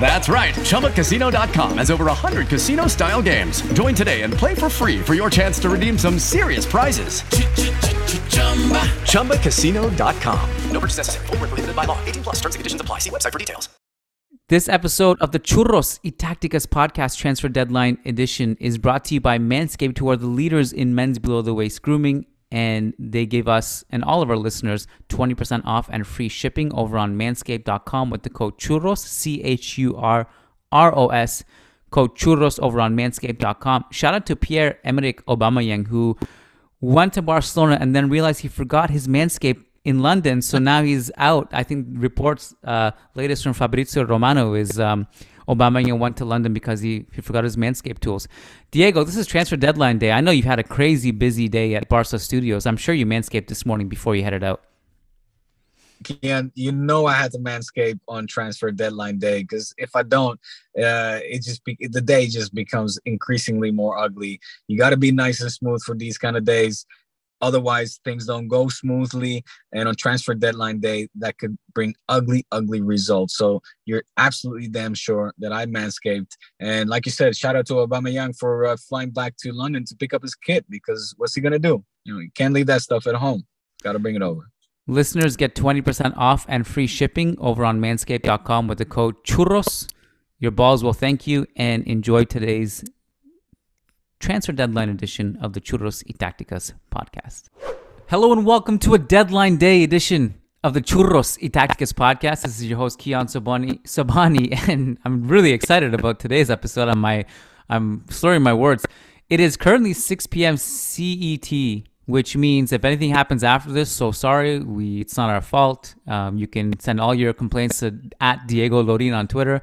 That's right. ChumbaCasino.com has over 100 casino style games. Join today and play for free for your chance to redeem some serious prizes. ChumbaCasino.com. No purchase necessary. Full prohibited by law. 18 plus terms and conditions apply. See website for details. This episode of the Churros y Tacticas podcast transfer deadline edition is brought to you by Manscaped, who are the leaders in men's below the waist grooming and they gave us and all of our listeners 20% off and free shipping over on manscaped.com with the code churros c h u r r o s code churros over on manscaped.com shout out to Pierre Emerick Aubameyang who went to Barcelona and then realized he forgot his manscaped in London so now he's out. I think reports uh, latest from Fabrizio Romano is um, Aubameyang went to London because he, he forgot his Manscaped tools. Diego, this is transfer deadline day. I know you've had a crazy busy day at Barca Studios. I'm sure you Manscaped this morning before you headed out. Kian, you know I had to manscape on transfer deadline day because if I don't, uh, it just be, the day just becomes increasingly more ugly. You got to be nice and smooth for these kind of days. Otherwise, things don't go smoothly. And on transfer deadline day, that could bring ugly, ugly results. So you're absolutely damn sure that I manscaped. And like you said, shout out to Aubameyang for uh, flying back to London to pick up his kit because what's he gonna do? You know, you can't leave that stuff at home. Got to bring it over. Listeners get 20% off and free shipping over on manscaped.com with the code churros. Your balls will thank you and enjoy today's transfer deadline edition of the Churros y Tacticas podcast. Hello and welcome to a deadline day edition of the Churros y Tacticas podcast. This is your host Kiyan Sobhani, Sobhani, and I'm really excited about today's episode. My, I'm slurring my words. It is currently 6 p.m. CET, which means if anything happens after this, so sorry, we it's not our fault. Um, you can send all your complaints to at Diego Lorin on Twitter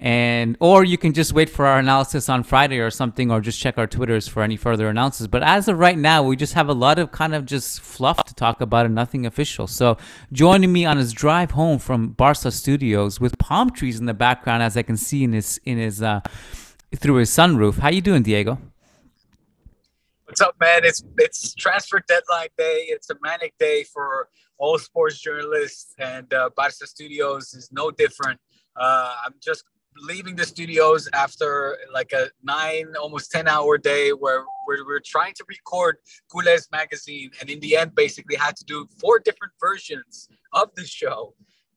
and or you can just wait for our analysis on Friday or something, or just check our Twitters for any further analysis. But as of right now, we just have a lot of kind of just fluff to talk about and nothing official. So joining me on his drive home from Barca Studios with palm trees in the background, as I can see in his in his uh, through his sunroof. How you doing, Diego? What's up, man? It's it's transfer deadline day. It's a manic day for all sports journalists, and uh, Barca Studios is no different. Uh, I'm just leaving the studios after like a nine, almost 10 hour day where we're, we're trying to record Culés magazine. And in the end, basically had to do four different versions of the show,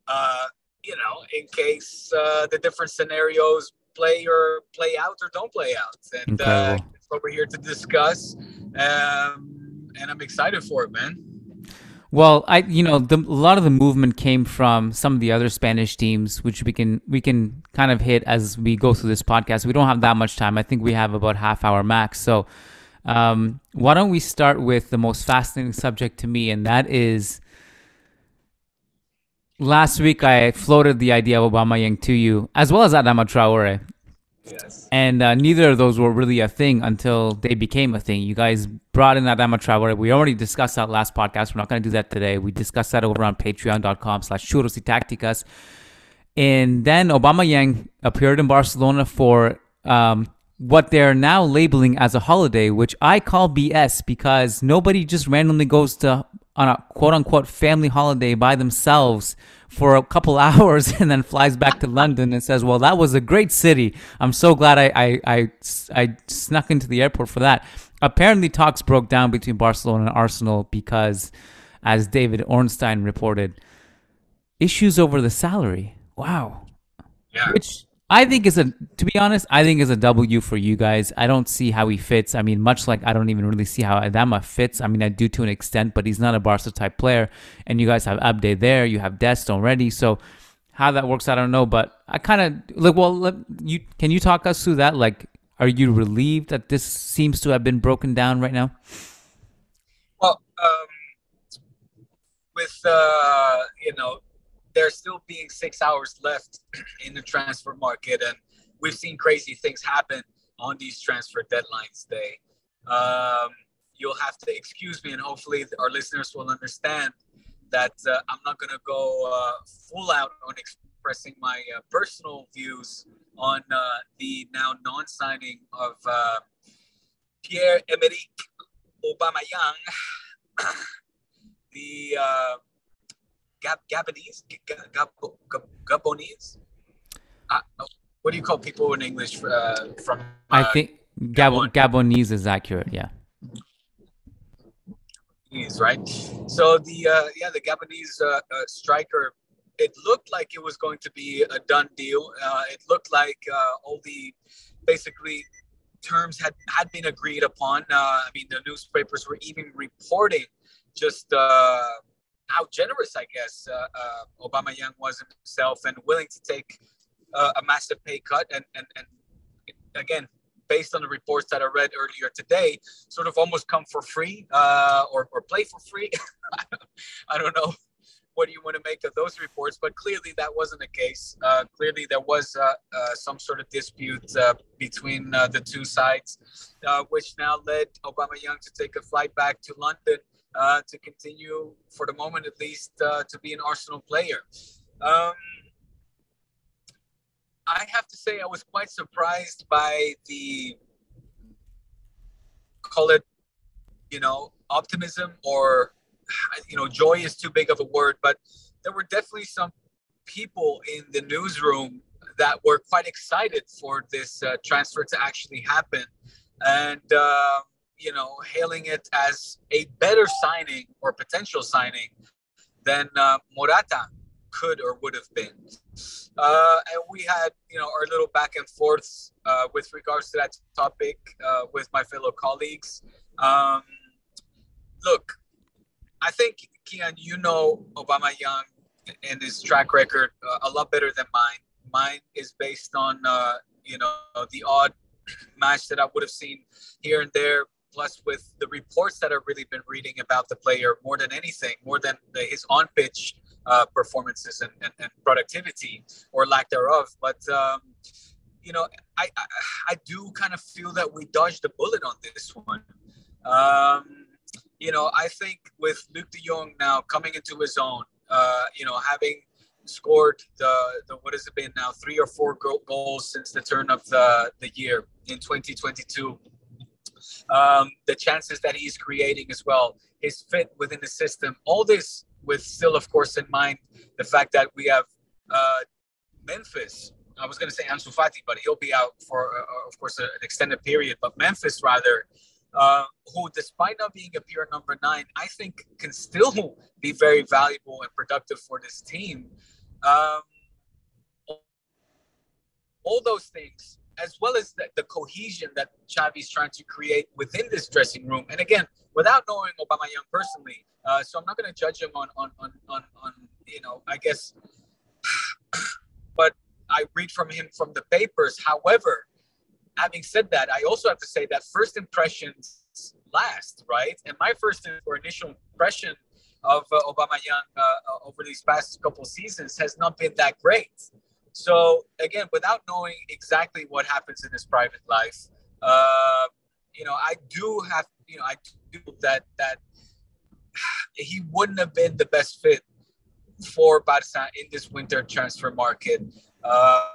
uh, you know, in case uh, the different scenarios play or play out or don't play out. And uh, that's what we're here to discuss. Um, and I'm excited for it, man. Well, I you know the, a lot of the movement came from some of the other Spanish teams, which we can we can kind of hit as we go through this podcast. We don't have that much time. I think we have about half hour max. So, um, why don't we start with the most fascinating subject to me, and that is last week I floated the idea of Aubameyang to you, as well as Adama Traore. And uh, neither of those were really a thing until they became a thing. You guys brought in that Adama Traore. We already discussed that last podcast. We're not going to do that today. We discussed that over on patreon.com slash tacticas. And then Aubameyang appeared in Barcelona for um, what they're now labeling as a holiday, which I call BS because nobody just randomly goes to on a quote unquote family holiday by themselves for a couple hours and then flies back to London and says, "Well, that was a great city. I'm so glad I I I, I snuck into the airport for that." Apparently, talks broke down between Barcelona and Arsenal because, as David Ornstein reported, issues over the salary. Wow. Yeah. Which I think is a, to be honest, I think is a W for you guys. I don't see how he fits. I mean, much like I don't even really see how Adama fits. I mean, I do to an extent, but he's not a Barca type player. And you guys have Abde there, you have Dest already. So how that works, I don't know. But I kind of like. Well, let, you can you talk us through that? Like, are you relieved that this seems to have been broken down right now? Well, um, with uh, you know there's still being six hours left in the transfer market, and we've seen crazy things happen on these transfer deadlines day. Um, you'll have to excuse me, and hopefully our listeners will understand that uh, I'm not going to go uh, full out on expressing my uh, personal views on uh, the now non-signing of uh, Pierre-Emerick Aubameyang, the uh, Gab, Gabonese, Gab, Gab, Gabonese. Uh, what do you call people in English uh, from? Uh, I think Gabon, Gabonese is accurate. Yeah. Gabonese, right? So the uh, yeah the Gabonese uh, uh, striker. It looked like it was going to be a done deal. it looked like all the basically terms had had been agreed upon. I mean, the newspapers were even reporting just how generous, I guess, uh, uh, Aubameyang was himself and willing to take uh, a massive pay cut. And, and, and again, based on the reports that I read earlier today, sort of almost come for free uh, or, or play for free. I don't know what do you want to make of those reports, but clearly that wasn't the case. Uh, clearly there was uh, uh, some sort of dispute uh, between uh, the two sides, which now led Aubameyang to take a flight back to London uh, to continue, for the moment at least, uh, to be an Arsenal player. Um, I have to say, I was quite surprised by the call it, you know, optimism or, you know, joy is too big of a word, but there were definitely some people in the newsroom that were quite excited for this uh, transfer to actually happen. And, uh, you know, hailing it as a better signing or potential signing than uh, Morata could or would have been. Uh, and we had, you know, our little back and forths uh, with regards to that topic uh, with my fellow colleagues. Um, look, I think, Kian, you know Aubameyang and his track record uh, a lot better than mine. Mine is based on, uh, you know, the odd match that I would have seen here and there plus with the reports that I've really been reading about the player more than anything, more than the, his on pitch uh, performances and, and, and, productivity or lack thereof. But, um, you know, I, I, I, do kind of feel that we dodged a bullet on this one. Um, you know, I think with Luuk de Jong now coming into his own, uh, you know, having scored the, the what has it been now three or four goals since the turn of the, the year in 2022 um, the chances that he's creating as well, his fit within the system, all this with still, of course, in mind the fact that we have uh, Memphis. I was going to say Ansu Fati, but he'll be out for, uh, uh, of course, an extended period. But Memphis, rather, uh, who, despite not being a pure number nine, I think can still be very valuable and productive for this team. Um, all those things as well as the, the cohesion that Xavi's trying to create within this dressing room. And again, without knowing Aubameyang personally, uh, so I'm not going to judge him on, on, on, on, on, you know, I guess, but I read from him from the papers. However, having said that, I also have to say that first impressions last, right? And my first or initial impression of uh, Aubameyang uh, uh, over these past couple seasons has not been that great. So again, without knowing exactly what happens in his private life, uh, you know, I do have, you know, I do that that he wouldn't have been the best fit for Barca in this winter transfer market. Uh,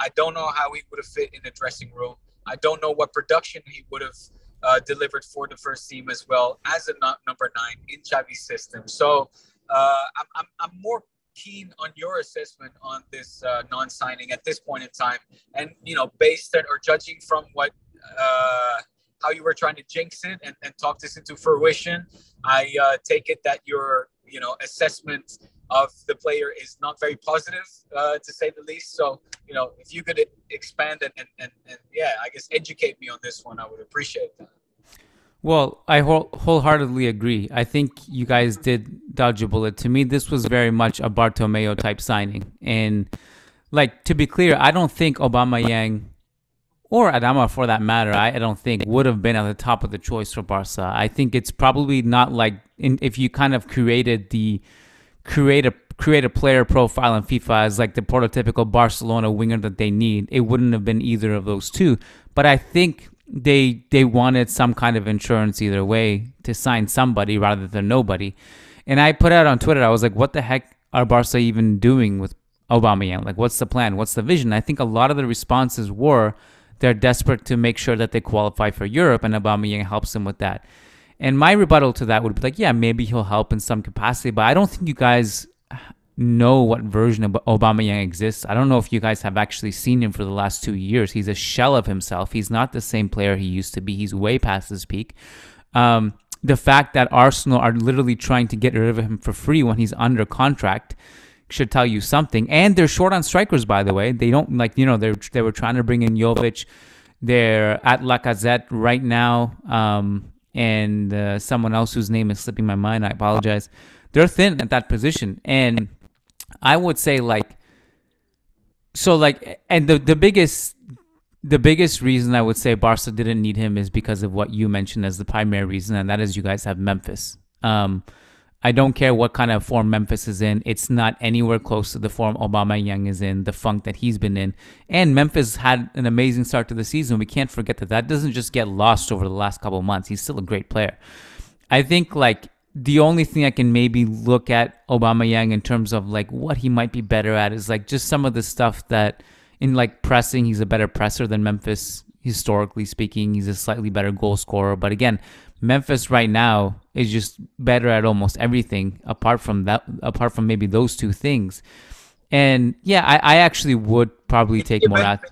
I don't know how he would have fit in the dressing room. I don't know what production he would have uh, delivered for the first team as well as a number nine in Xavi's system. So uh, I'm, I'm, I'm more keen on your assessment on this uh, non-signing at this point in time, and you know, based on or judging from what uh, how you were trying to jinx it and, and talk this into fruition, I uh, take it that your you know assessment of the player is not very positive uh, to say the least. So you know, if you could expand and, and, and, and yeah, I guess educate me on this one, I would appreciate that. Well, I whole, wholeheartedly agree. I think you guys did dodge a bullet. To me, this was very much a Bartomeu type signing. And, like, to be clear, I don't think Aubameyang or Adama, for that matter, I, I don't think would have been at the top of the choice for Barca. I think it's probably not like in, if you kind of created the create a create a player profile in FIFA as like the prototypical Barcelona winger that they need, it wouldn't have been either of those two. But I think they they wanted some kind of insurance either way to sign somebody rather than nobody. And I put out on Twitter, I was like, what the heck are Barca even doing with Aubameyang? Like, what's the plan? What's the vision? I think a lot of the responses were they're desperate to make sure that they qualify for Europe, and Aubameyang helps them with that. And my rebuttal to that would be like, yeah, maybe he'll help in some capacity, but I don't think you guys know what version of Aubameyang exists. I don't know if you guys have actually seen him for the last two years. He's a shell of himself. He's not the same player he used to be. He's way past his peak. Um, the fact that Arsenal are literally trying to get rid of him for free when he's under contract should tell you something. And they're short on strikers, by the way. They don't like you know they they were trying to bring in Jovic. They're at Lacazette right now, um, and uh, someone else whose name is slipping my mind. I apologize. They're thin at that position, and I would say like so like and the the biggest the biggest reason I would say Barca didn't need him is because of what you mentioned as the primary reason, and that is you guys have Memphis. Um, I don't care what kind of form Memphis is in; it's not anywhere close to the form Aubameyang is in, the funk that he's been in. And Memphis had an amazing start to the season. We can't forget that that doesn't just get lost over the last couple months. He's still a great player. I think like the only thing I can maybe look at Aubameyang in terms of like what he might be better at is like just some of the stuff that in like pressing, he's a better presser than Memphis historically speaking. He's a slightly better goal scorer, but again, Memphis right now is just better at almost everything apart from that apart from maybe those two things. And yeah, I, I actually would probably take Morata.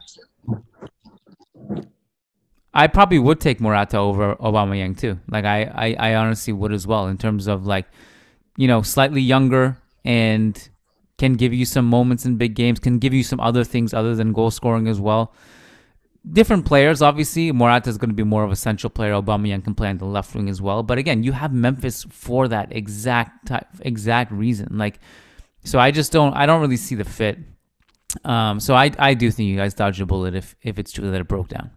I probably would take Morata over Obama Aubameyang too. Like I, I, I honestly would as well in terms of like, you know, slightly younger and can give you some moments in big games, can give you some other things other than goal scoring as well. Different players, obviously. Morata is going to be more of a central player. Aubameyang can play on the left wing as well. But again, you have Memphis for that exact type, exact reason. Like, so I just don't, I don't really see the fit. Um, so I, I do think you guys dodged a bullet if, if it's true that it broke down.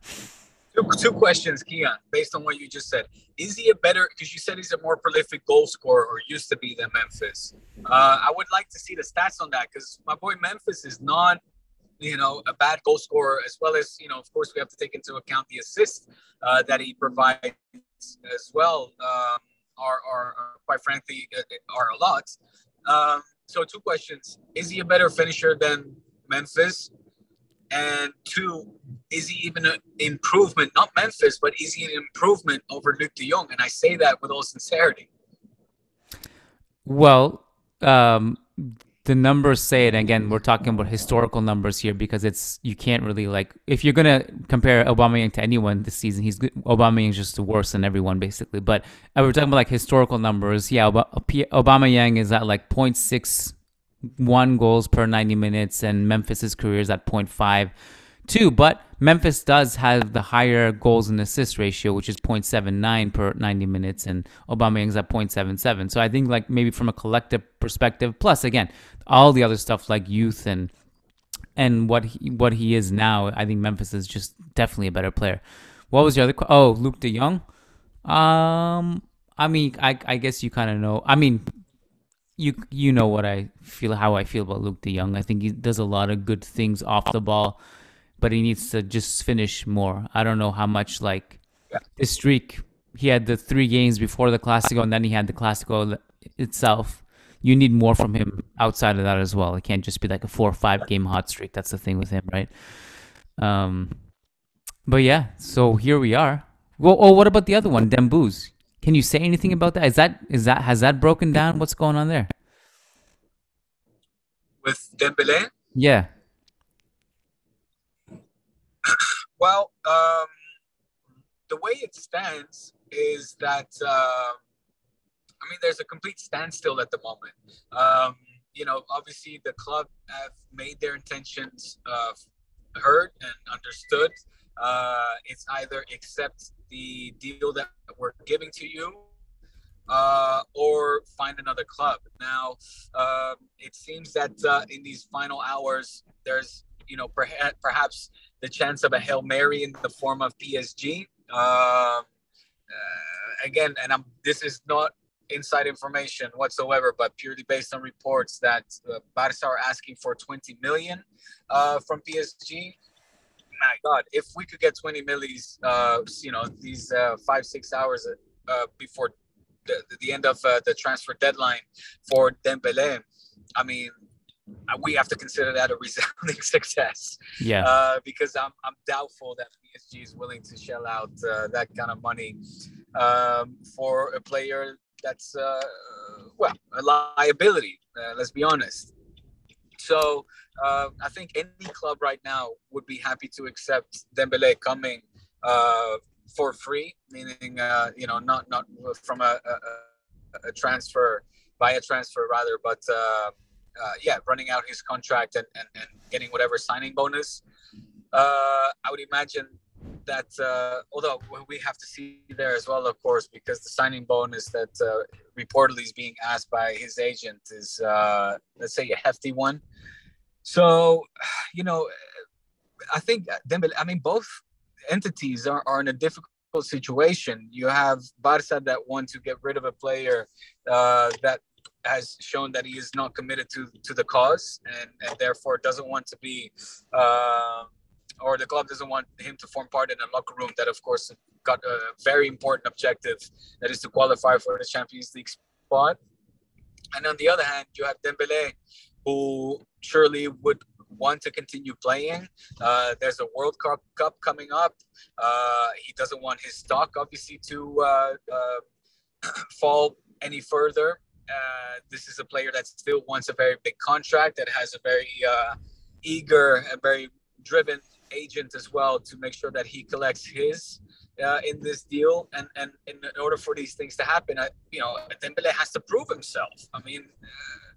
Two, two questions, Kiyan, based on what you just said. Is he a better, because you said he's a more prolific goal scorer or used to be than Memphis. Uh, I would like to see the stats on that because my boy Memphis is not, you know, a bad goal scorer, as well as, you know, of course, we have to take into account the assists uh, that he provides as well, um, are, are, are, quite frankly, uh, are a lot. Um, so, two questions. Is he a better finisher than Memphis? And two, is he even an improvement, not Memphis, but is he an improvement over Luuk de Jong? And I say that with all sincerity. Well, um, the numbers say it. Again, we're talking about historical numbers here because it's you can't really like if you're gonna compare Aubameyang to anyone this season, he's Aubameyang is just worse than everyone basically. But uh, we're talking about like historical numbers. Yeah, Aubameyang is at like 0.6 one goals per 90 minutes, and Memphis's career is at 0.5 two. But Memphis does have the higher goals and assist ratio, which is 0.79 per 90 minutes, and Aubameyang's at 0.77. So I think like maybe from a collective perspective, plus again all the other stuff like youth and and what he, what he is now, I think Memphis is just definitely a better player. What was your other? Oh, Luuk De Jong. Um, I mean, I I guess you kind of know. I mean, you you know what I feel how I feel about Luuk De Jong. I think he does a lot of good things off the ball, but he needs to just finish more. I don't know how much like this streak. He had the three games before the Clasico, and then he had the Clasico itself. You need more from him outside of that as well. It can't just be like a four or five game hot streak. That's the thing with him, right? Um, but yeah, so here we are. Well, oh, what about the other one, Dembouz? Can you say anything about that? Is that is that has that broken down? What's going on there? With Dembele, Yeah. well, um, the way it stands is that um, I mean, there's a complete standstill at the moment. Um, you know, obviously the club have made their intentions uh, heard and understood. Uh, it's either accept the deal that we're giving to you uh, or find another club. Now, um, it seems that uh, in these final hours, there's you know perha- perhaps the chance of a hail mary in the form of PSG. Um, uh, again, and I'm this is not inside information whatsoever, but purely based on reports that uh, Barca are asking for 20 million uh, from PSG. My God, if we could get 20 millies, uh, you know, these uh, five six hours uh, before the, the end of uh, the transfer deadline for Dembele, I mean, uh, we have to consider that a resounding success. Yeah. Uh, because I'm, I'm doubtful that PSG is willing to shell out uh, that kind of money um, for a player that's, uh, well, a liability. Uh, let's be honest. So uh, I think any club right now would be happy to accept Dembele coming uh, for free, meaning uh, you know not not from a, a, a transfer by a transfer rather, but uh, uh, yeah, running out his contract and, and, and getting whatever signing bonus. Uh, I would imagine that uh, although we have to see there as well, of course, because the signing bonus that uh, reportedly is being asked by his agent is, uh, let's say, a hefty one. So, you know, I think Dembele, I mean, both entities are, are in a difficult situation. You have Barca that want to get rid of a player uh, that has shown that he is not committed to to the cause and, and therefore doesn't want to be uh, or the club doesn't want him to form part in a locker room that of course got a very important objective that is to qualify for the Champions League spot. And on the other hand, you have Dembele, who surely would want to continue playing. Uh, there's a World Cup, coming up. Uh, he doesn't want his stock, obviously, to uh, uh fall any further. Uh, this is a player that still wants a very big contract, that has a very uh, eager and very driven agent as well to make sure that he collects his uh, in this deal. And and in order for these things to happen, I, you know, Dembele has to prove himself. I mean, uh,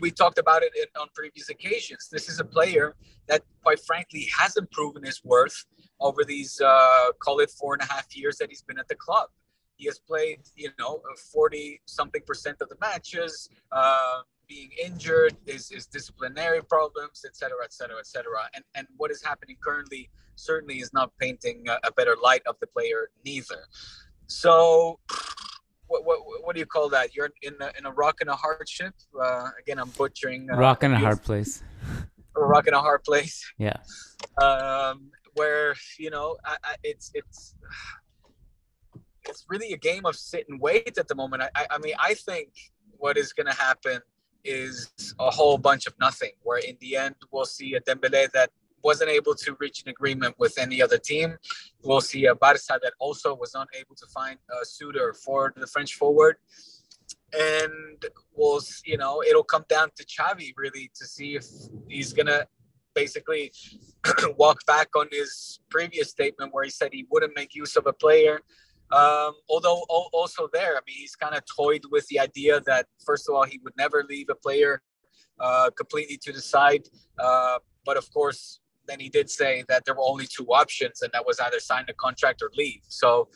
we talked about it on previous occasions. This is a player that, quite frankly, hasn't proven his worth over these uh, call it four and a half years that he's been at the club. He has played, you know, 40 something percent of the matches. Uh, being injured, his, his disciplinary problems, et cetera, et cetera, et cetera. And, and what is happening currently certainly is not painting a, a better light of the player neither. So, what, what, what do you call that? You're in a, in a rock and a hard ship. Uh, again, I'm butchering. Uh, Rock and a hard place. A rock and a hard place. Yeah. Um, where you know, I, I, it's it's it's really a game of sit and wait at the moment. I, I, I mean, I think what is going to happen is a whole bunch of nothing. Where in the end, we'll see a Dembele that wasn't able to reach an agreement with any other team. We'll see a Barca that also was not able to find a suitor for the French forward. And we'll, you know, it'll come down to Xavi really to see if he's gonna basically walk back on his previous statement where he said he wouldn't make use of a player. Um, although also there, I mean, he's kind of toyed with the idea that first of all he would never leave a player uh, completely to the side. Uh, but of course, then he did say that there were only two options, and that was either sign the contract or leave. So,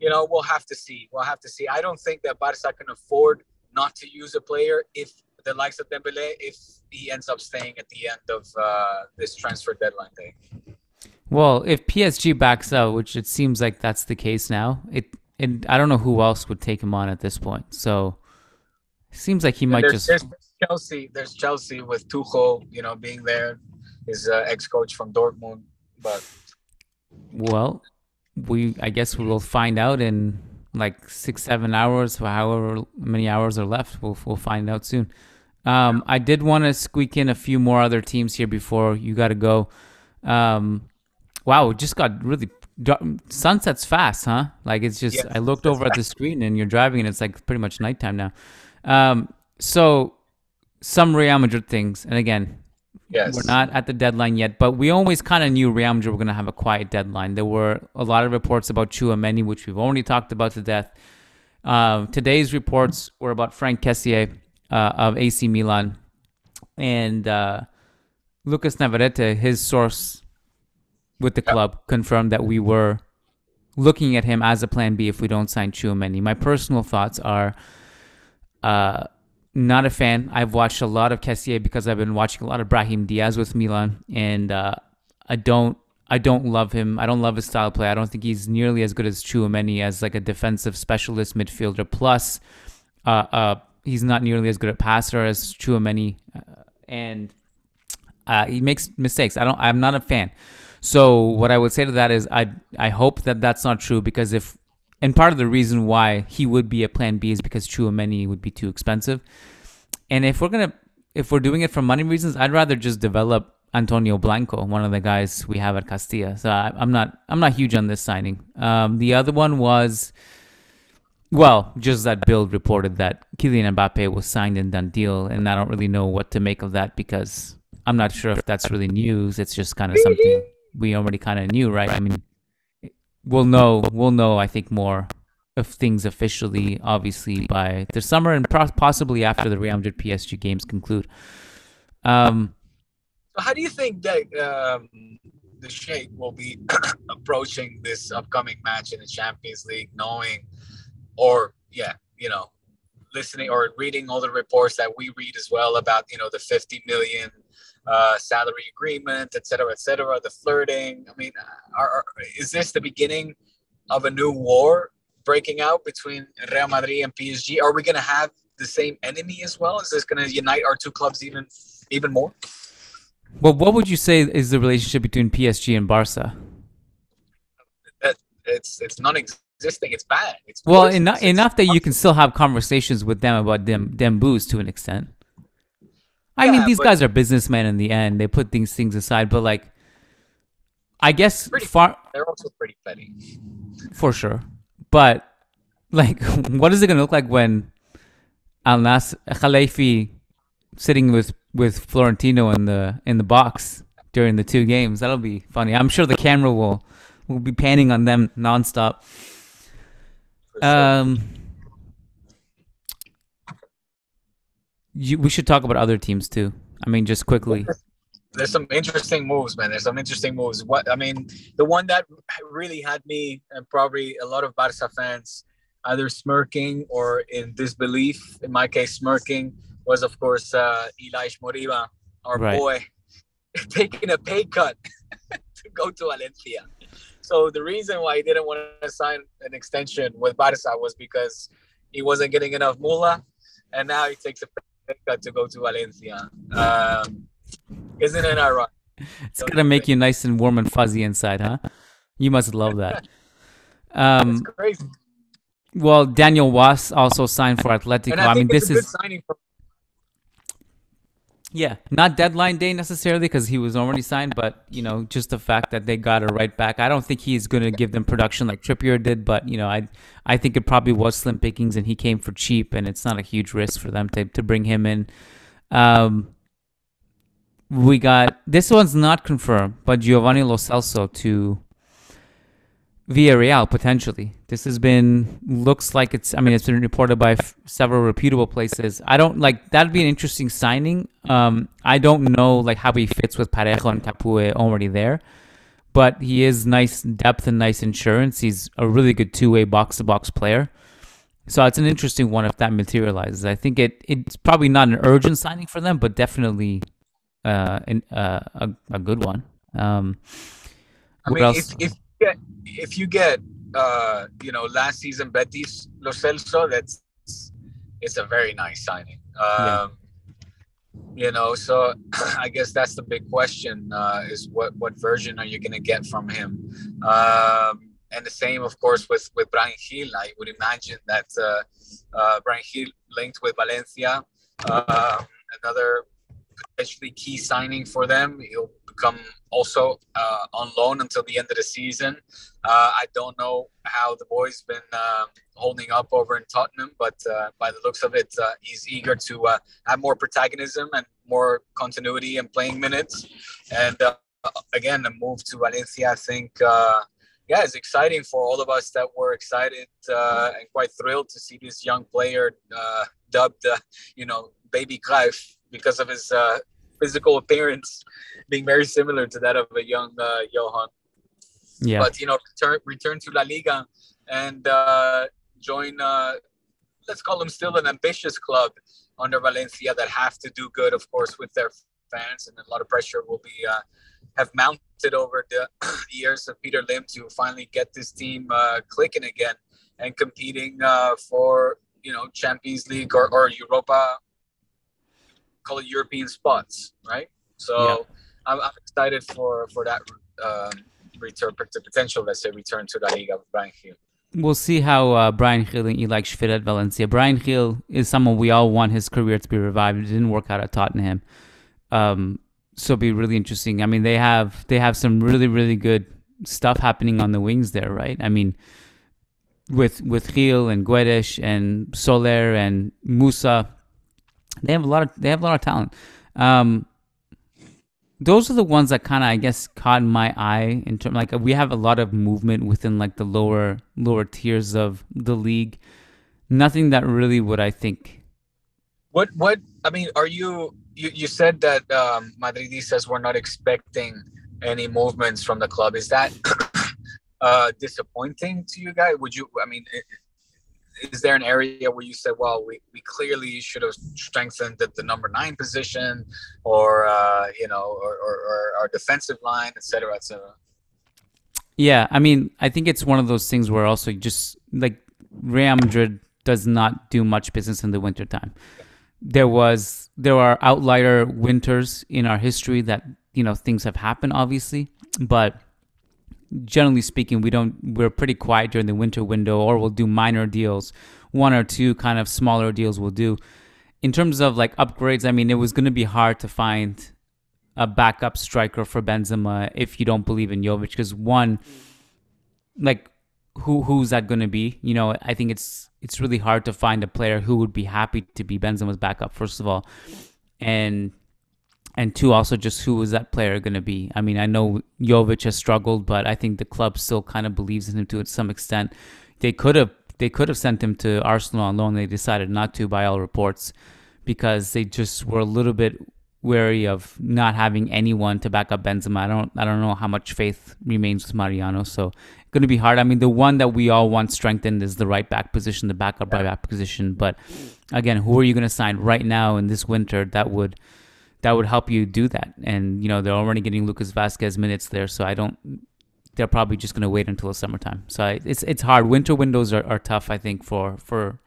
you know, we'll have to see. We'll have to see. I don't think that Barca can afford not to use a player if the likes of Dembele, if he ends up staying at the end of uh, this transfer deadline day. Well, if PSG backs out, which it seems like that's the case now, it and I don't know who else would take him on at this point. So it seems like he might there's, just there's Chelsea. There's Chelsea with Tuchel, you know, being there, his uh, ex-coach from Dortmund. But well, we I guess we will find out in like six seven hours, or however many hours are left. We'll we'll find out soon. Um, I did want to squeak in a few more other teams here before you got to go. Um, wow, just got really sunset's fast, huh? Like it's just Yes, I looked over at the screen and you're driving and it's like pretty much nighttime now. Um, so some Real Madrid things, and again, Yes. we're not at the deadline yet, but we always kind of knew Real Madrid were going to have a quiet deadline. There were a lot of reports about Tchouaméni, which we've already talked about to death. Uh, today's reports were about Franck Kessié uh, of AC Milan and uh, Lucas Navarrete. His source with the club confirmed that we were looking at him as a plan B if we don't sign Tchouaméni. My personal thoughts are uh, not a fan. I've watched a lot of Kessié because I've been watching a lot of Brahim Diaz with Milan, and uh, I don't. I don't love him. I don't love his style of play. I don't think he's nearly as good as Tchouaméni as like a defensive specialist midfielder. Plus, uh, uh, he's not nearly as good a passer as Tchouaméni, uh, and uh, he makes mistakes. I don't. I'm not a fan. So what I would say to that is, I I hope that that's not true because if and part of the reason why he would be a plan B is because Tchouaméni would be too expensive. And if we're gonna if we're doing it for money reasons, I'd rather just develop Antonio Blanco, one of the guys we have at Castilla. So I, I'm not I'm not huge on this signing. Um, the other one was. Well, just that Bill reported that Kylian Mbappe was signed and done deal, and I don't really know what to make of that because I'm not sure if that's really news. It's just kind of something we already kind of knew, right? I mean, we'll know we'll know I think more of things officially, obviously by the summer and pro- possibly after the Real Madrid PSG games conclude. Um, So how do you think that um, the Sheikh will be approaching this upcoming match in the Champions League, knowing, or yeah, you know, listening or reading all the reports that we read as well about you know the 50 million uh, salary agreement, et cetera, et cetera, the flirting. I mean, are, are, is this the beginning of a new war breaking out between Real Madrid and PSG? Are we going to have the same enemy as well? Is this going to unite our two clubs even even more? well, what would you say is the relationship between PSG and Barca? It's it's non-existing. It's bad. It's Well, worse. enough It's- it's enough that you can still have conversations with them about them Dembouz to an extent. I mean, these but- guys are businessmen in the end. They put these things aside, but like, I guess Pretty- far They're also pretty petty. for sure. But like, what is it gonna look like when Al Nas Khelaifi sitting with with Florentino in the in the box during the two games? That'll be funny. I'm sure the camera will will be panning on them nonstop. Um, you, we should talk about other teams too. I mean, just quickly. There's some interesting moves, man. There's some interesting moves. What I mean, the one that really had me and probably a lot of Barca fans either smirking or in disbelief. In my case, smirking was of course uh, Ilaix Moriba, our Right. boy, taking a pay cut to go to Valencia. So the reason why he didn't want to sign an extension with Barca was because he wasn't getting enough mula, and now he takes a cut to go to Valencia. Um, isn't it ironic? It's gonna make you nice and warm and fuzzy inside, huh? You must love that. Um, crazy. well, Daniel Wass also signed for Atletico. I, I, mean, this a good is signing for yeah, not deadline day necessarily because he was already signed, but you know, just the fact that they got a right back. I don't think he's gonna give them production like Trippier did, but you know, I I think it probably was slim pickings, and he came for cheap, and it's not a huge risk for them to to bring him in. Um, we got this one's not confirmed, but Giovanni Lo Celso to Villarreal potentially. This has been looks like it's. I mean, it's been reported by f- several reputable places. I don't like that'd be an interesting signing. Um, I don't know like how he fits with Parejo and Capoue already there, but he is nice depth and nice insurance. He's a really good two way box to box player. So it's an interesting one if that materializes. I think it it's probably not an urgent signing for them, but definitely uh, an, uh, a a good one. Um, I mean, if, if get if you get uh, you know last season Betis Lo Celso, that's it's a very nice signing. Um, You know, so I guess that's the big question: uh, is what what version are you going to get from him? Um, and the same, of course, with with Bryan Gil. I would imagine that uh, uh, Bryan Gil linked with Valencia, uh, another potentially key signing for them. He'll come also uh, on loan until the end of the season. Uh, I don't know how the boy's been uh, holding up over in Tottenham, but uh, by the looks of it, uh, he's eager to uh, have more protagonism and more continuity and playing minutes. And again, the move to Valencia, I think, yeah, it's exciting for all of us that were excited and quite thrilled to see this young player dubbed, you know, Baby Cruyff because of his physical appearance being very similar to that of a young uh, Johan. Yeah. But you know, return return to La Liga and uh, join. Uh, let's call them still an ambitious club under Valencia that have to do good, of course, with their fans, and a lot of pressure will be uh, have mounted over the years of Peter Lim to finally get this team uh, clicking again and competing uh, for you know Champions League or, or Europa call it European spots, right? So yeah. I'm, I'm, excited for for that um, return potential, let's say, return to La Liga with Bryan Gil. We'll see how uh, Bryan Gil and Ilaix fit at Valencia. Bryan Gil is someone we all want his career to be revived. It didn't work out at Tottenham, um, so it'll be really interesting. I mean, they have they have some really really good stuff happening on the wings there, right? I mean, with with Gil and Guedes and Soler and Musa they have a lot of they have a lot of talent. Um, those are the ones that kind of I guess caught my eye in terms like we have a lot of movement within like the lower lower tiers of the league. Nothing that really would I think. What what I mean? Are you you, you said that um, were not expecting any movements from the club. Is that uh, disappointing to you guys? Would you? I mean, is there an area where you said, well, we, we clearly should have strengthened the, the number nine position or, uh, you know, or, or, or our defensive line, et cetera, et cetera? Yeah. I mean, I think it's one of those things where also just like Real Madrid does not do much business in the wintertime. There was, there are outlier winters in our history that, you know, things have happened, obviously, but generally speaking, we don't we're pretty quiet during the winter window, or we'll do minor deals, one or two kind of smaller deals we'll do. In terms of like upgrades, I mean, it was going to be hard to find a backup striker for Benzema if you don't believe in Jovic, because one, like, who who's that going to be? You know, I think it's it's really hard to find a player who would be happy to be Benzema's backup. First of all, and and two, also just who is that player going to be? I mean, I know Jovic has struggled, but I think the club still kind of believes in him to some extent. They could have they could have sent him to Arsenal on loan. They decided not to, by all reports, because they just were a little bit wary of not having anyone to back up Benzema. I don't I don't know how much faith remains with Mariano, so it's going to be hard. I mean, the one that we all want strengthened is the right back position, the backup right back position. But again, who are you going to sign right now in this winter that would that would help you do that. And you know they're already getting Lucas Vázquez minutes there, so I don't. They're probably just going to wait until the summertime. So I, it's it's hard. Winter windows are, are tough, I think, for for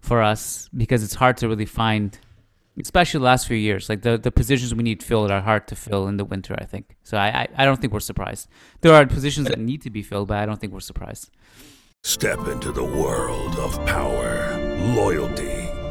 for us because it's hard to really find, especially the last few years. Like the, the positions we need filled are hard to fill in the winter. I think so. I, I I don't think we're surprised. There are positions that need to be filled, but I don't think we're surprised. Step into the world of power, loyalty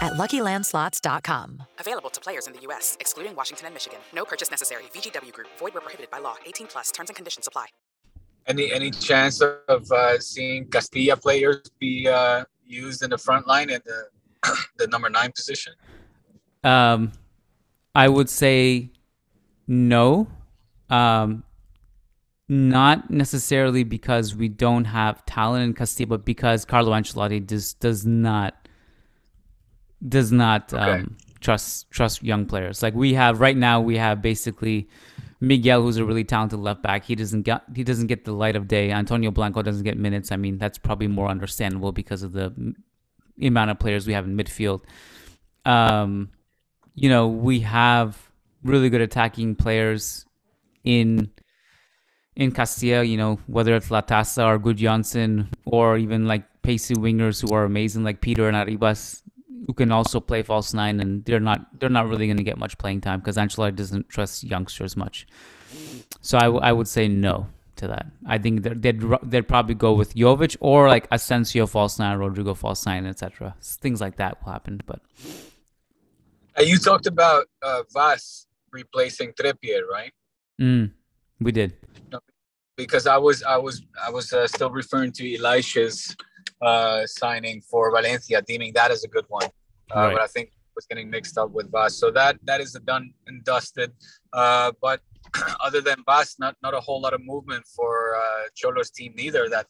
at LuckyLandSlots.com. Available to players in the U.S., excluding Washington and Michigan. No purchase necessary. VGW Group. Void where prohibited by law. 18 plus. Terms and conditions apply. Any any chance of uh, seeing Castilla players be uh, used in the front line in the the number nine position? Um, I would say no. Um, not necessarily because we don't have talent in Castilla, but because Carlo Ancelotti just does not does not Okay. um, trust trust young players. Like we have right now, we have basically Miguel, who's a really talented left back. He doesn't get he doesn't get the light of day. Antonio Blanco doesn't get minutes. I mean, that's probably more understandable because of the amount of players we have in midfield. Um, you know, we have really good attacking players in in Castilla, you know, whether it's Latasa or Good Johnson or even like pacey wingers who are amazing like Peter and Arribas who can also play false nine and they're not they're not really going to get much playing time because Ancelotti doesn't trust youngsters much. So I, w- I would say no to that. I think they'd they'd probably go with Jovic or like Asensio false nine, Rodrigo false nine, etc. Things like that will happen, but you talked about uh, Wass replacing Trippier, right? mm, we did. Because I was I was I was uh, still referring to Ilaix's uh, signing for Valencia, deeming that as a good one. Uh, Right. But I think it was getting mixed up with Wass. So that that is a done and dusted. Uh, but other than Wass, not not a whole lot of movement for uh, Cholo's team neither. That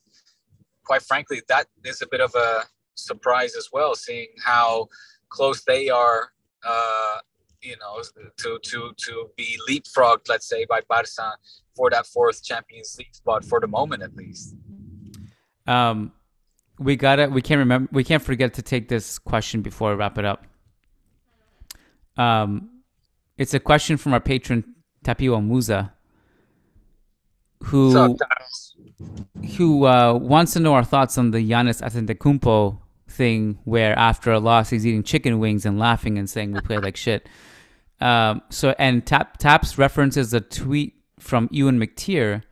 quite frankly, that is a bit of a surprise as well, seeing how close they are. Uh, you know, to to to be leapfrogged, let's say, by Barca for that fourth Champions League spot for the moment, at least. Um, we gotta. We can't remember. We can't forget to take this question before we wrap it up. Um, it's a question from our patron Tapio Musa, who who uh, wants to know our thoughts on the Giannis Antetokounmpo thing, where after a loss he's eating chicken wings and laughing and saying we played like shit. Um, so and Tap Taps references a tweet from Ewan McTeer,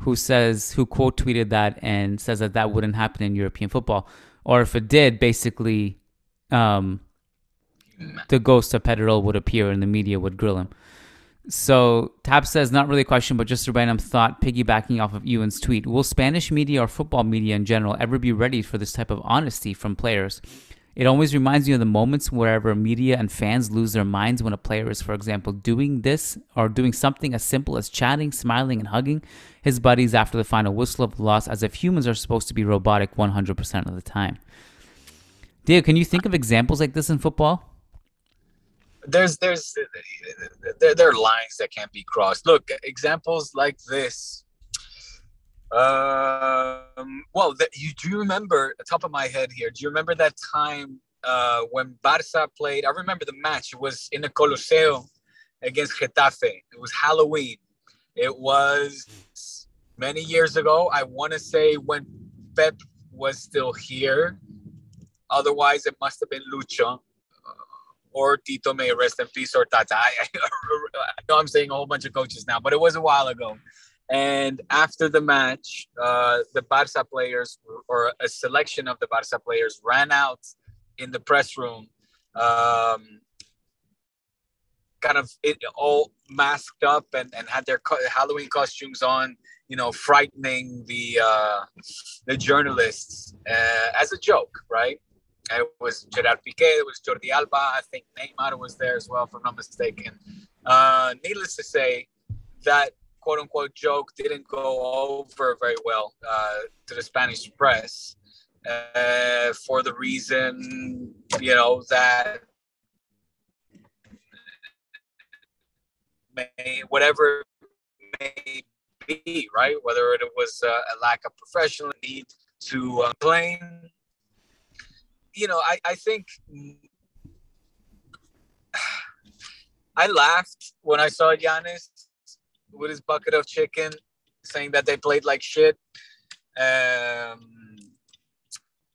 who says who quote tweeted that and says that that wouldn't happen in European football, or if it did, basically, um, the ghost of Pedro would appear and the media would grill him. So Tab says, not really a question, but just a random thought piggybacking off of Ewan's tweet. Will Spanish media or football media in general ever be ready for this type of honesty from players? It always reminds me of the moments wherever media and fans lose their minds when a player is, for example, doing this or doing something as simple as chatting, smiling, and hugging his buddies after the final whistle of loss, as if humans are supposed to be robotic 100% of the time. Diego, can you think of examples like this in football? There's there's there, there are lines that can't be crossed. Look, examples like this. Um, well, that you do you remember the top of my head here? Do you remember that time uh, when Barca played? I remember the match. It was in the Coliseo against Getafe. It was Halloween. It was many years ago. I want to say when Pep was still here. Otherwise, it must have been Lucho or Tito may rest in peace or Tata. I, I know I'm saying a whole bunch of coaches now, but it was a while ago. And after the match, uh, the Barca players or a selection of the Barca players ran out in the press room, um, kind of it all masked up and, and had their co- Halloween costumes on, you know, frightening the uh, the journalists uh, as a joke, right? It was Gerard Piqué, it was Jordi Alba, I think Neymar was there as well, if I'm not mistaken. Uh, needless to say, that quote unquote joke didn't go over very well uh, to the Spanish press uh, for the reason, you know, that may, whatever may be, right? Whether it was uh, a lack of professional need to uh, claim you know, I, I think I laughed when I saw Giannis with his bucket of chicken saying that they played like shit. Um,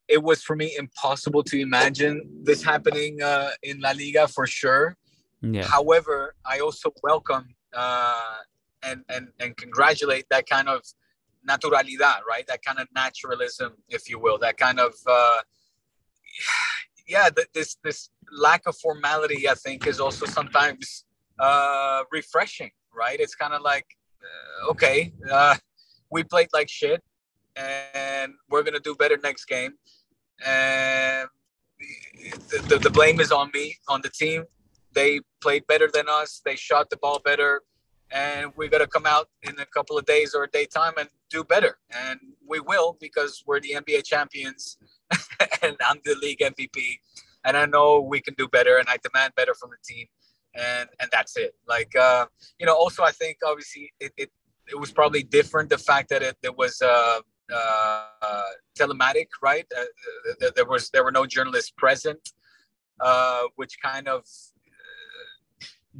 it was for me impossible to imagine this happening uh, in La Liga for sure. Yeah. However, I also welcome uh, and, and, and congratulate that kind of naturalidad, right? That kind of naturalism, if you will, that kind of uh, yeah, this this lack of formality, I think, is also sometimes uh, refreshing, right? It's kind of like, uh, okay, uh, we played like shit, and we're gonna do better next game, and the, the, the blame is on me, on the team. They played better than us. They shot the ball better. and we got to come out in a couple of days or a day time and do better. And we will because we're the NBA champions and I'm the league MVP. And I know we can do better and I demand better from the team. And and that's it. Like uh, you know, also I think obviously it, it, it was probably different the fact that it, it was uh, uh, telematic, right? Uh, there was there were no journalists present, uh, which kind of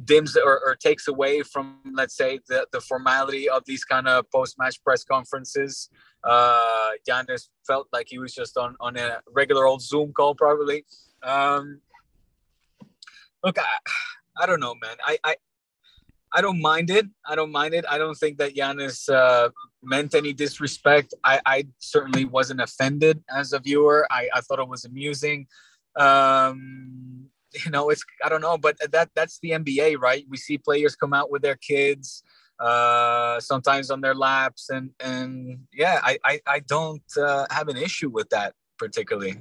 dims or, or, takes away from let's say the, the formality of these kind of post-match press conferences uh Giannis felt like he was just on on a regular old zoom call probably um look i, I don't know man. I, I i don't mind it. I don't mind it. I don't think that Giannis uh meant any disrespect. I i certainly wasn't offended as a viewer. I i thought it was amusing. Um you know, it's I don't know, but that that's the NBA, right? We see players come out with their kids, uh, sometimes on their laps, and and yeah, I I, I don't uh, have an issue with that particularly.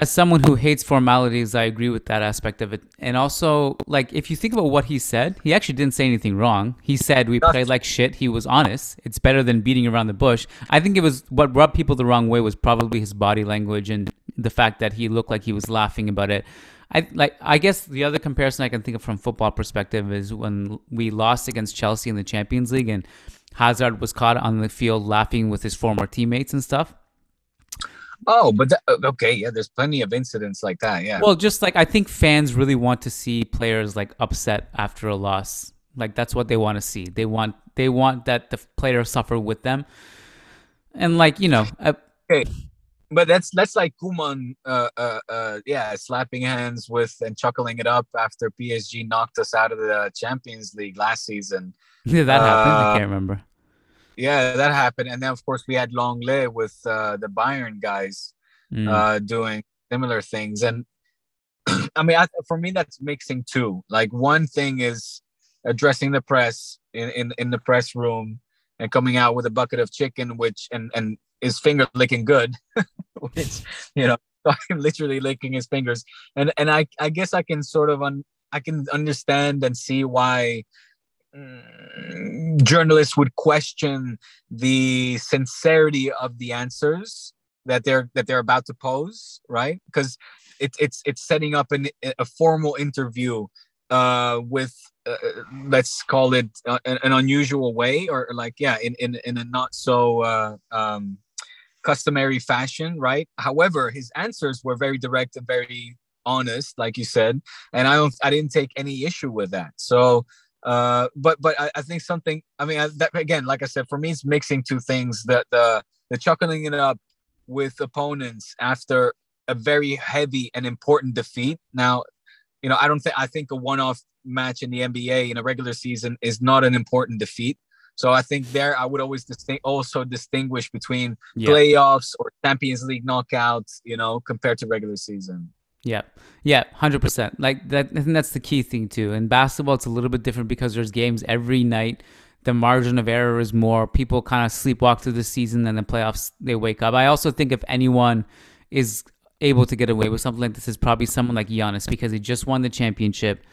As someone who hates formalities, I agree with that aspect of it. And also, like, if you think about what he said, he actually didn't say anything wrong. He said we played like shit. He was honest. It's better than beating around the bush. I think it was what rubbed people the wrong way was probably his body language and the fact that he looked like he was laughing about it. I like I guess the other comparison I can think of from football perspective is when we lost against Chelsea in the Champions League and Hazard was caught on the field laughing with his former teammates and stuff. Oh, but that, okay, yeah, there's plenty of incidents like that. Yeah. Well, just like I think fans really want to see players like upset after a loss. Like that's what they want to see. They want they want that the player suffer with them. And like, you know, I, okay but that's that's like Koeman, uh, uh, uh, yeah, slapping hands with and chuckling it up after PSG knocked us out of the Champions League last season. Yeah, that happened. I can't uh, remember. Yeah, that happened, and then of course we had Lenglet with uh, the Bayern guys mm. uh, doing similar things, and I mean, I, for me, that's mixing two. Like one thing is addressing the press in, in in the press room and coming out with a bucket of chicken, which and and his finger licking good, which you know, I'm literally licking his fingers, and and I I guess I can sort of un, I can understand and see why journalists would question the sincerity of the answers that they're that they're about to pose, right? Because it's it's it's setting up an, a formal interview uh, with uh, let's call it uh, an, unusual way or, or, like yeah in, in in a not so uh, um, customary fashion, right? However, his answers were very direct and very honest, like you said, and I don't, I didn't take any issue with that. So, uh, but but I, I think something. I mean, I, that, again, like I said, for me, it's mixing two things: that the the chuckling it up with opponents after a very heavy and important defeat. Now, you know, I don't think I think a one-off match in the NBA in a regular season is not an important defeat. So I think there I would always distinct also distinguish between yeah. playoffs or Champions League knockouts, you know, compared to regular season. Yeah, yeah, hundred percent. Like that, I think that's the key thing too. In basketball, it's a little bit different because there's games every night. The margin of error is more. People kind of sleepwalk through the season, and the playoffs they wake up. I also think if anyone is able to get away with something like this, is probably someone like Giannis because he just won the championship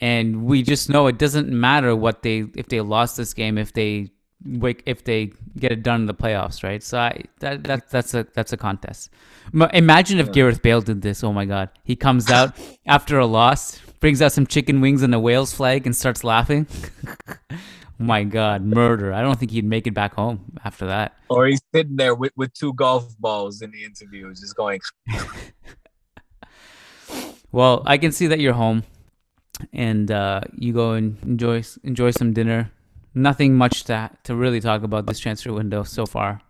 and we just know it doesn't matter what they if they lost this game if they if they get it done in the playoffs, right? So I that, that that's a that's a contest. Imagine if Gareth Bale did this. Oh my God, he comes out after a loss, brings out some chicken wings and a Wales flag, and starts laughing. oh my God, murder! I don't think he'd make it back home after that. Or he's sitting there with with two golf balls in the interview, just going. well, I can see that you're home and uh, you go and enjoy enjoy some dinner. Nothing much to to really talk about this transfer window so far.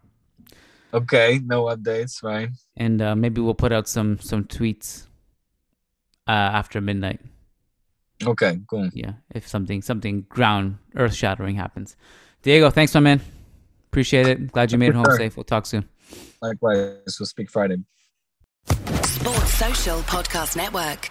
Okay, no updates, right? And uh, maybe we'll put out some some tweets uh, after midnight. Okay, cool. Yeah, if something something ground earth shattering happens. Diego, thanks, my man. Appreciate it. Glad you made it home sure. safe. We'll talk soon. Likewise. We'll speak Friday. Sports Social Podcast Network.